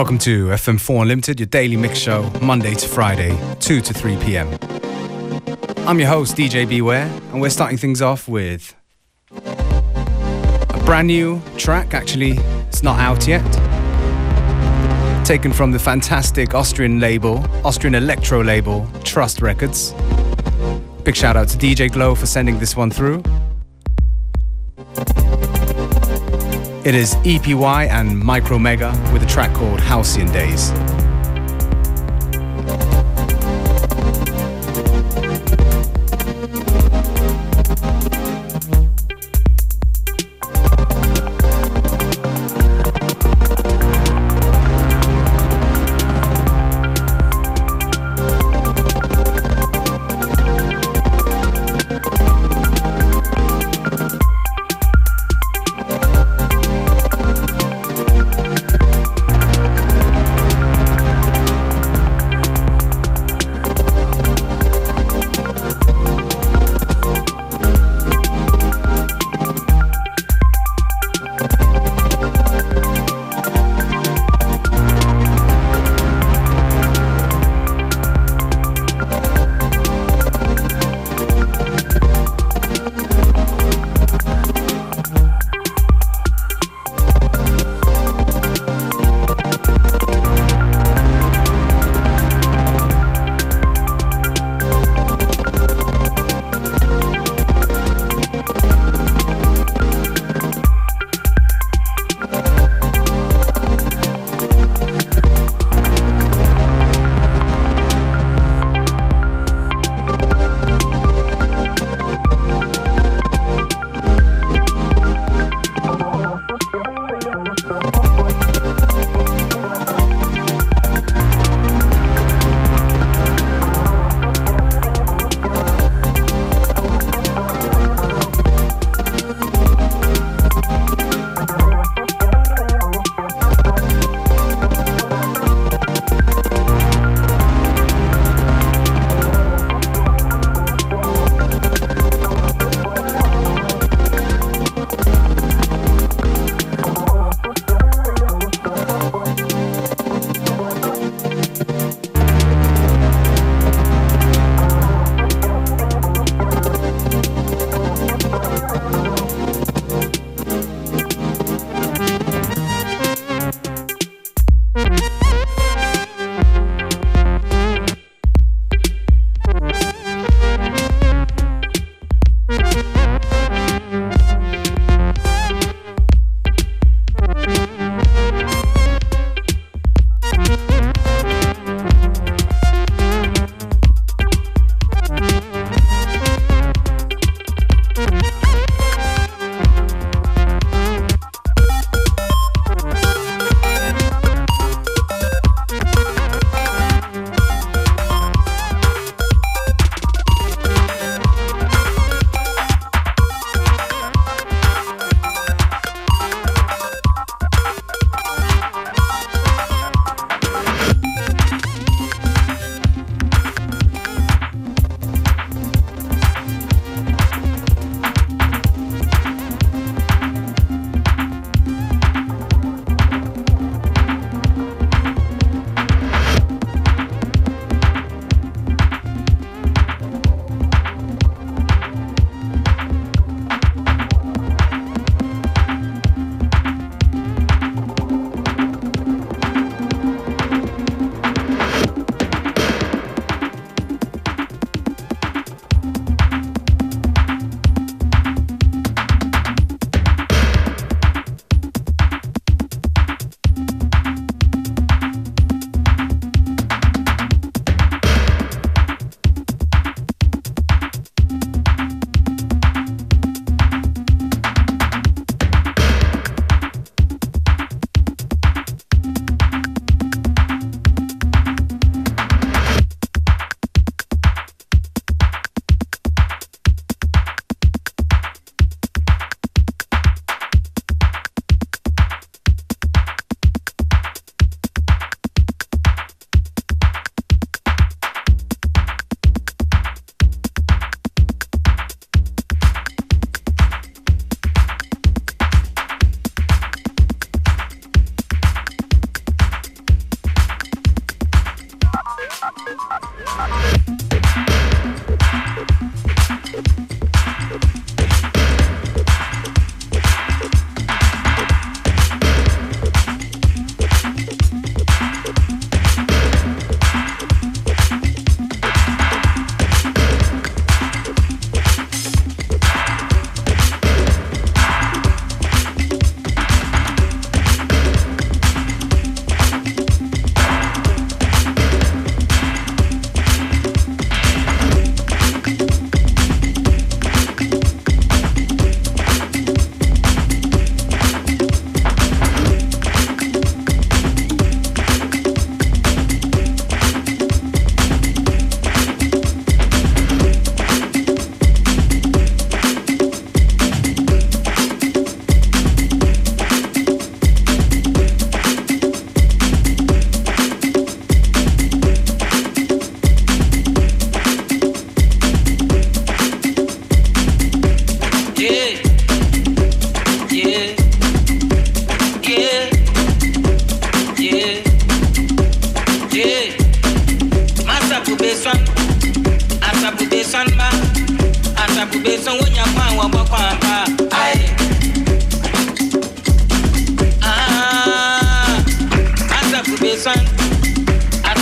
Welcome to FM4 Unlimited, your daily mix show, Monday to Friday, 2 to 3 p.m. I'm your host, DJ Beware, and we're starting things off with a brand new track. Actually, it's not out yet. Taken from the fantastic Austrian label, Austrian electro label, Trust Records. Big shout out to DJ Glow for sending this one through. It is EPY and Micromega with a track called Halcyon Days.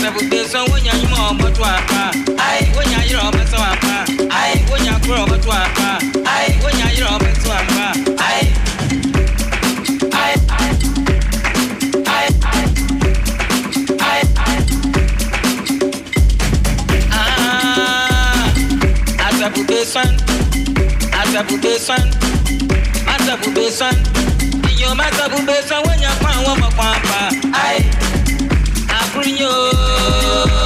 sɛ besan, so besan, nyuma besan. apa wonya yerɛ ɔbɛsɛw apa wonya korɔ when you're fine, papa. Aye. Creole.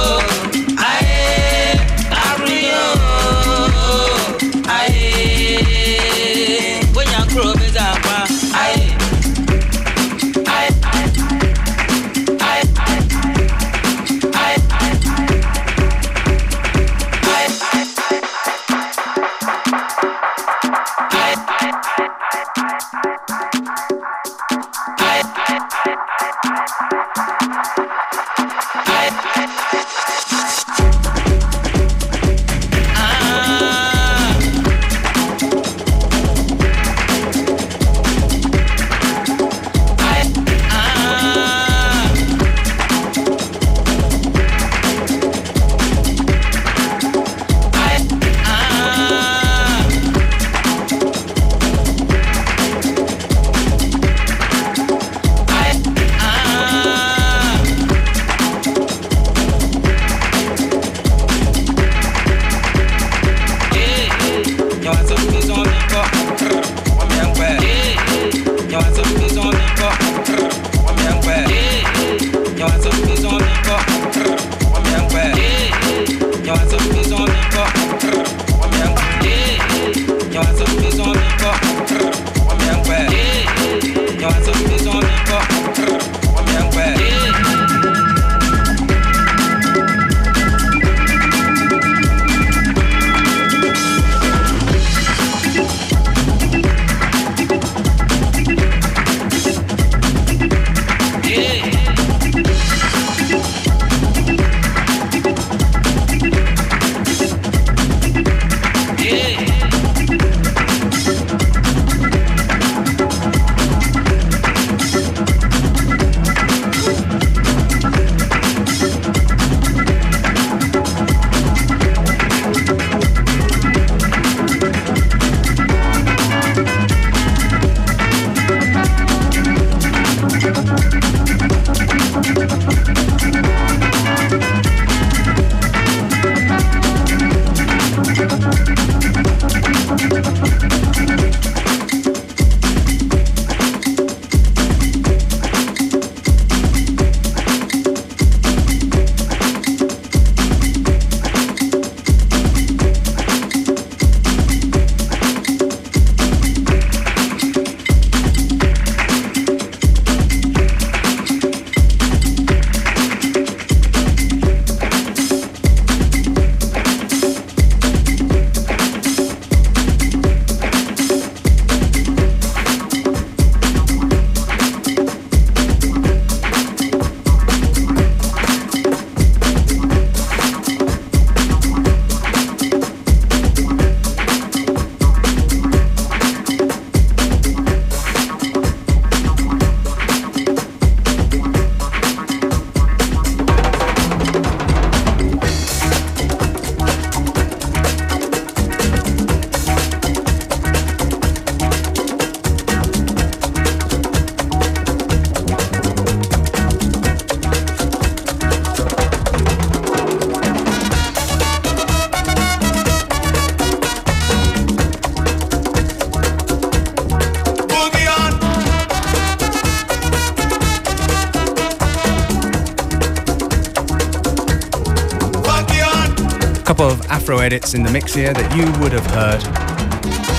Edits in the mix here that you would have heard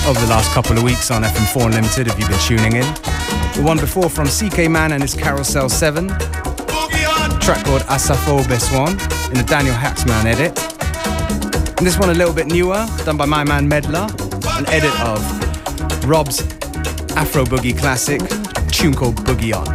over the last couple of weeks on FM4 Unlimited if you've been tuning in. The one before from CK Mann and his Carousel 7, track called Asafo Beswan in the Daniel Haaksman edit. And this one a little bit newer, done by my man Medlar, an edit of Rob's Afro Boogie classic, tune called Boogie On.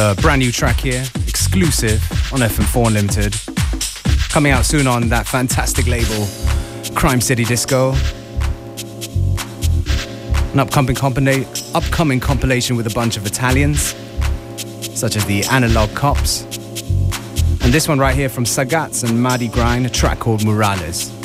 Another brand new track here, exclusive on FM4 Unlimited. Coming out soon on that fantastic label, Crime City Disco. An upcoming, upcoming compilation with a bunch of Italians, such as the Analog Cops. And this one right here from Sagats and Madi Grind, a track called Murales.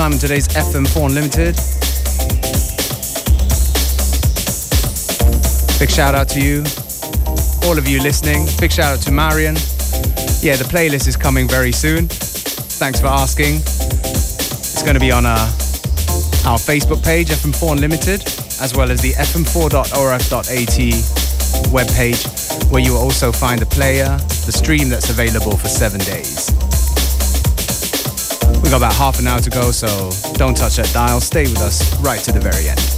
Up in today's FM4 Unlimited. Big shout out to you, all of you listening. Big shout out to Marion. Yeah, the playlist is coming very soon. Thanks for asking. It's going to be on our, our Facebook page, FM4 Unlimited, as well as the fm4.orf.at webpage, where you will also find the player, the stream that's available for seven days. We've got about half an hour to go, so don't touch that dial. Stay with us right to the very end.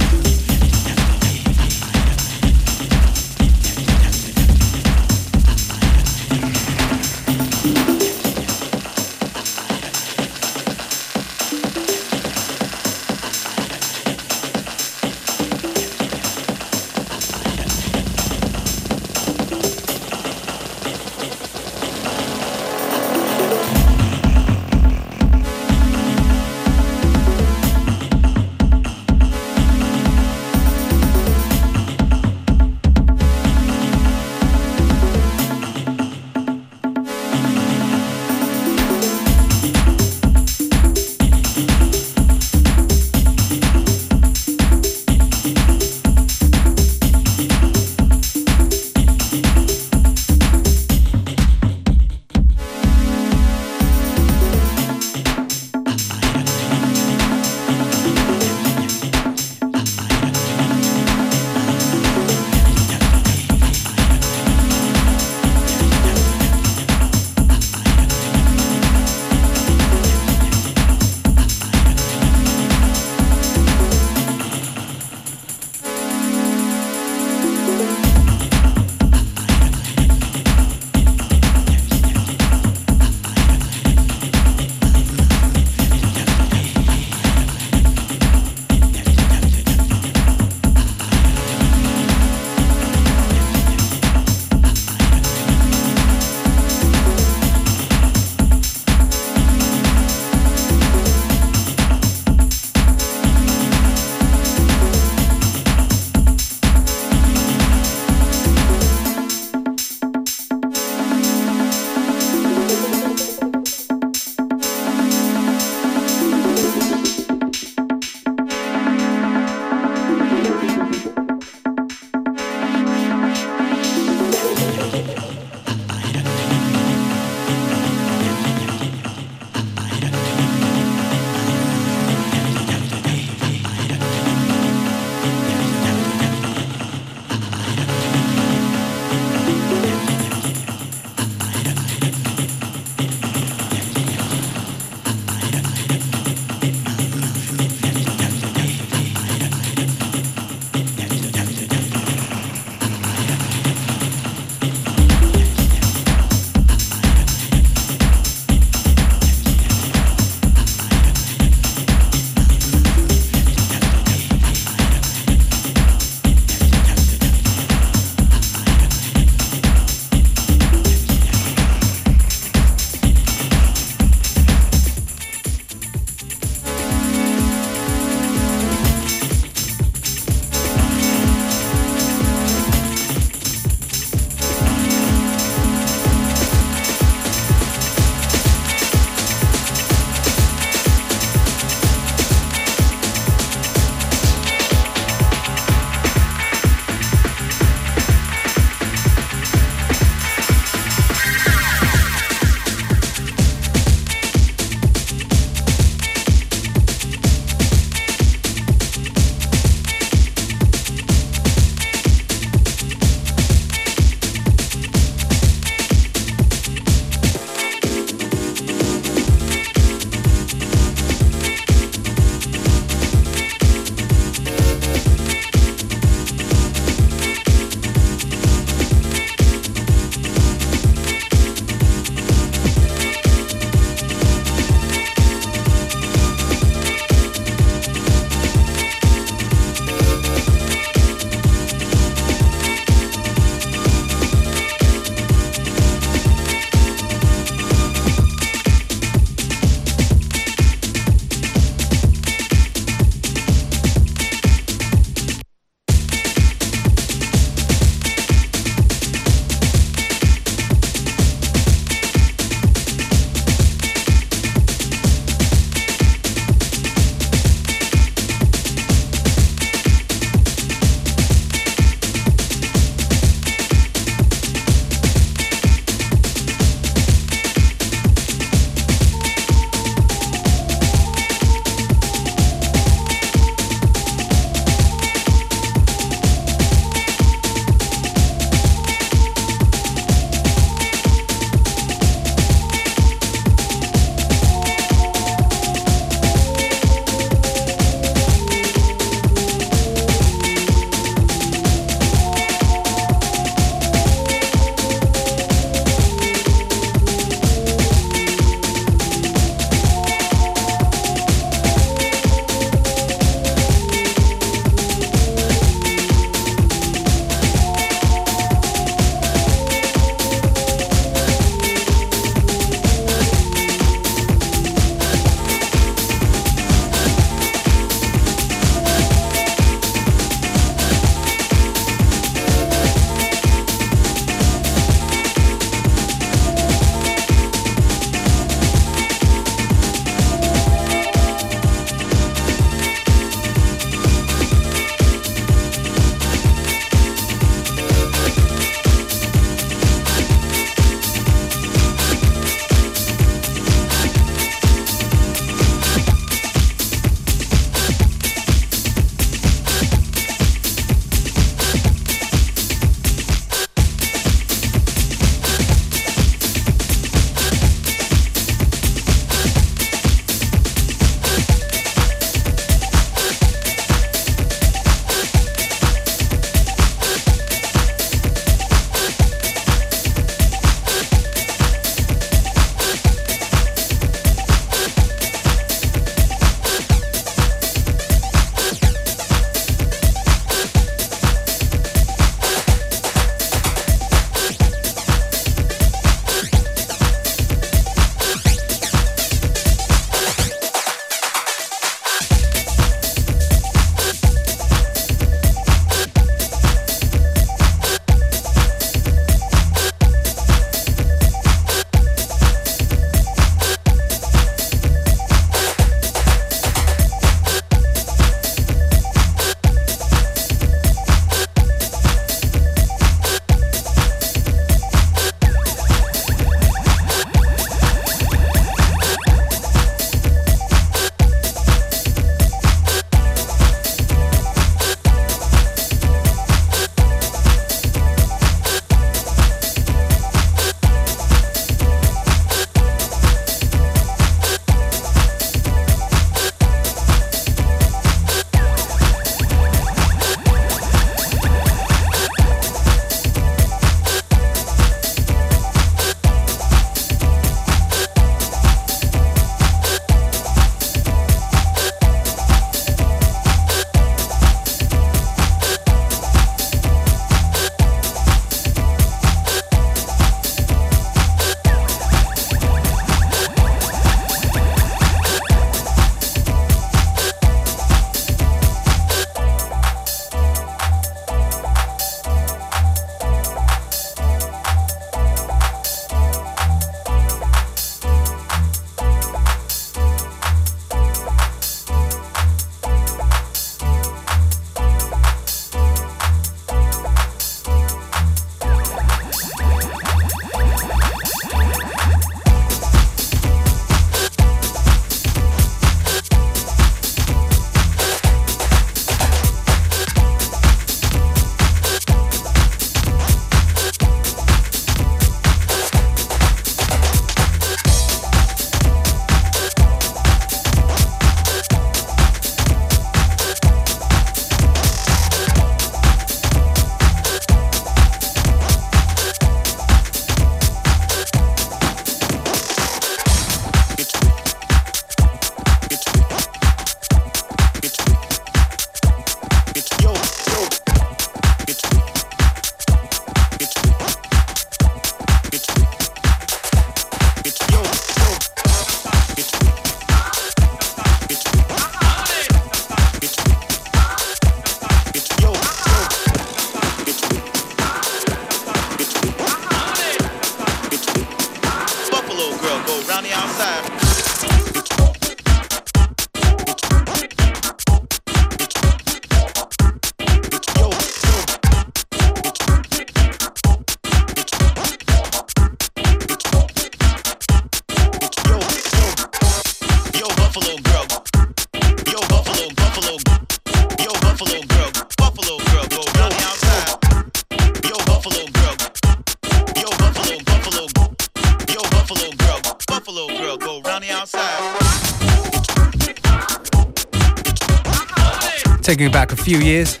taking back a few years.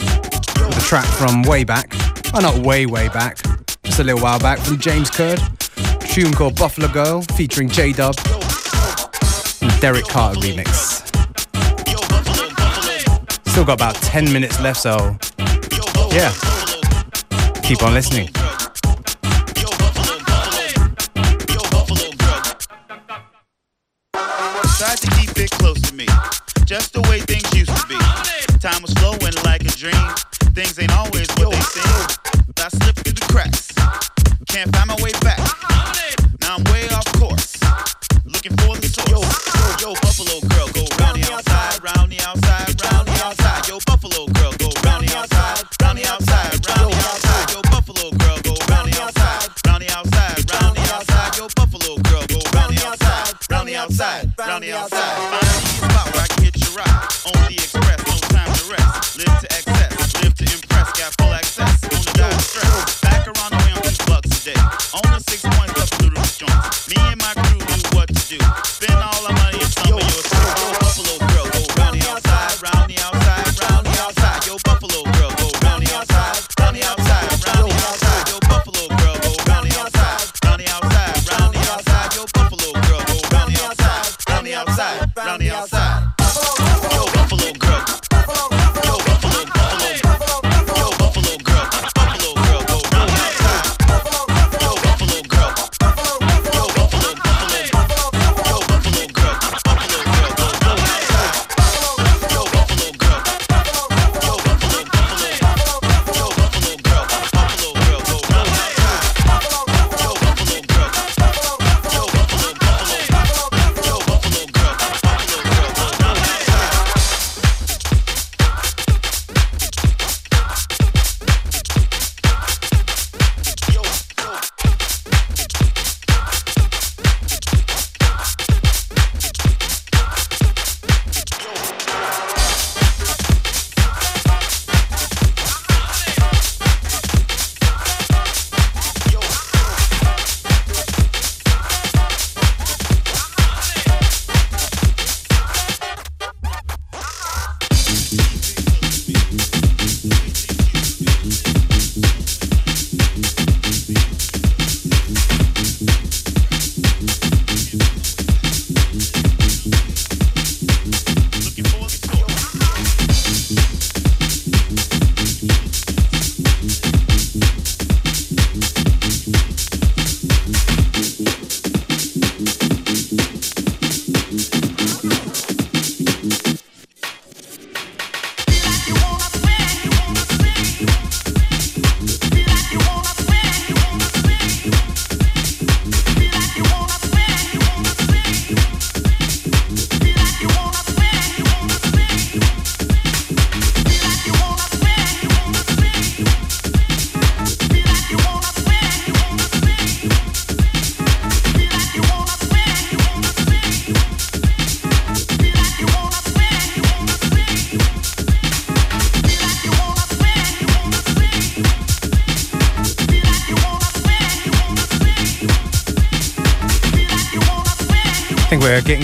a track from way back, oh not way, way back, just a little while back from James Curd. A tune called Buffalo Girl featuring J Dub and Derek Carter remix. Still got about 10 minutes left, so yeah, keep on listening. Try to keep it close to me. Just the way things dream. Things ain't always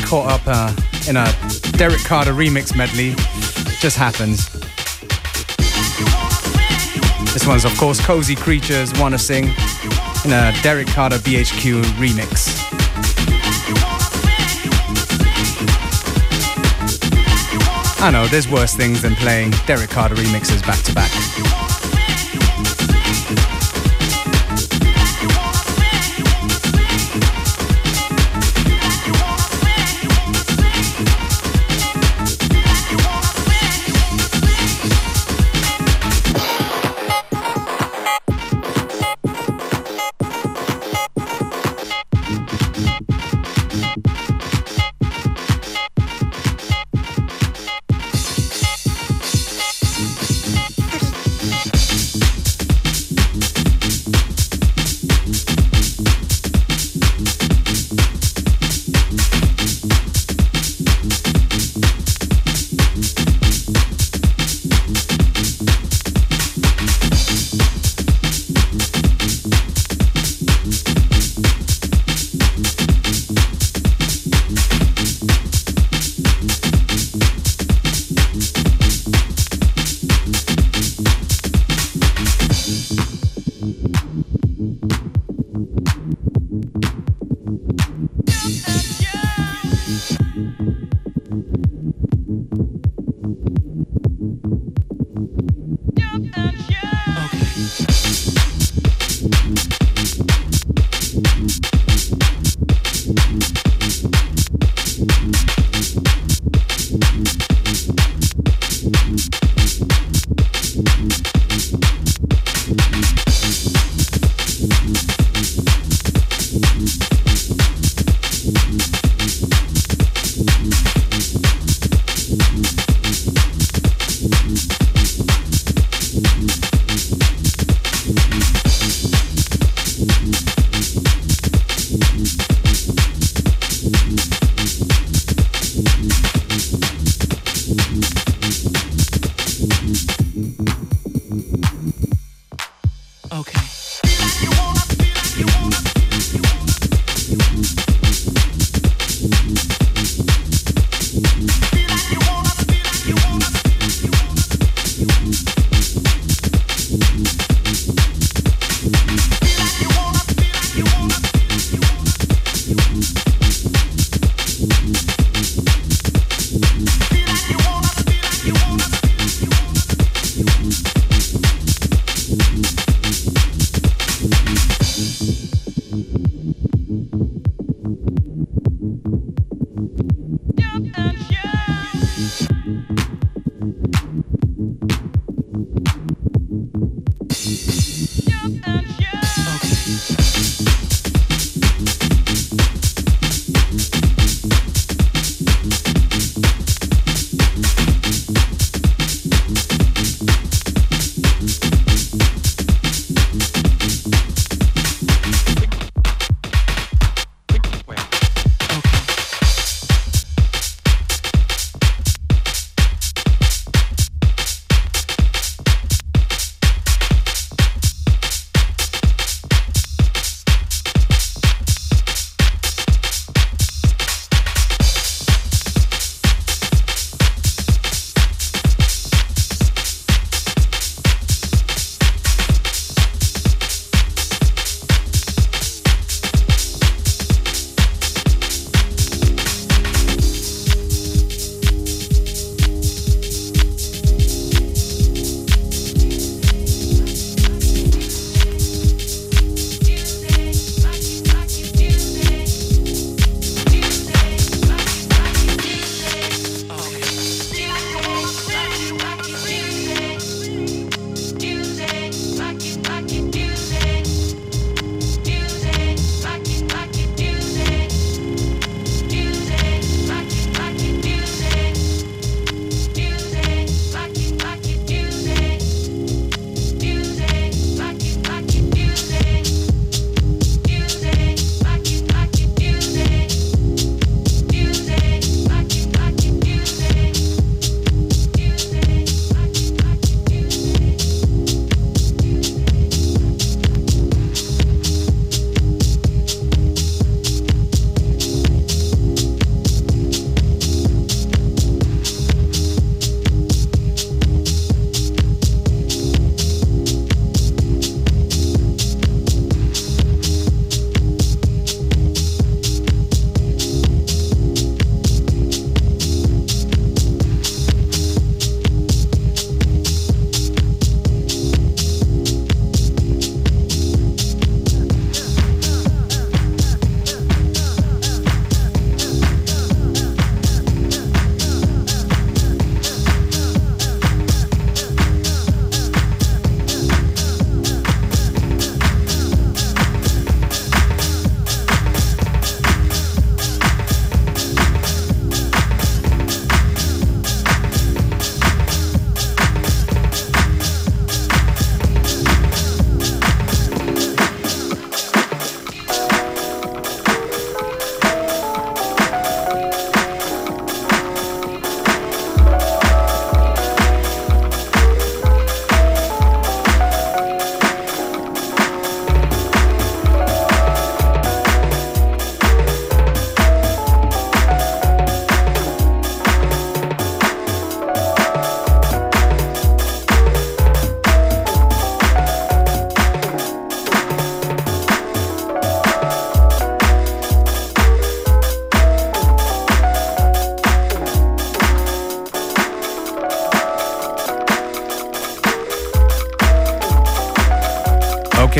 caught up uh, in a Derek Carter remix medley. Just happens. This one's, of course, Cozy Creatures Wanna Sing in a Derek Carter BHQ remix. I know, there's worse things than playing Derek Carter remixes back to back.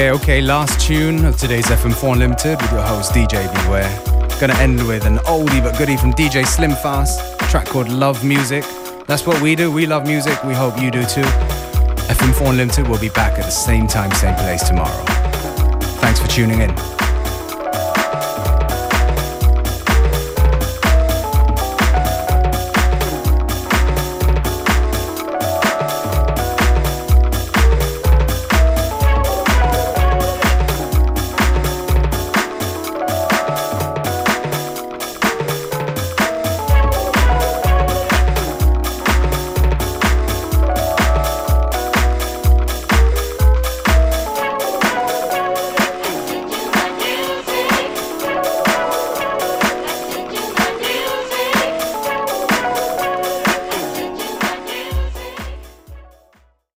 Okay, last tune of today's FM4 Unlimited with your host DJ Beware. Gonna end with an oldie but goodie from DJ Slim Fast, track called Love Music. That's what we do. We love music. We hope you do too. FM4 Unlimited will be back at the same time, same place tomorrow. Thanks for tuning in.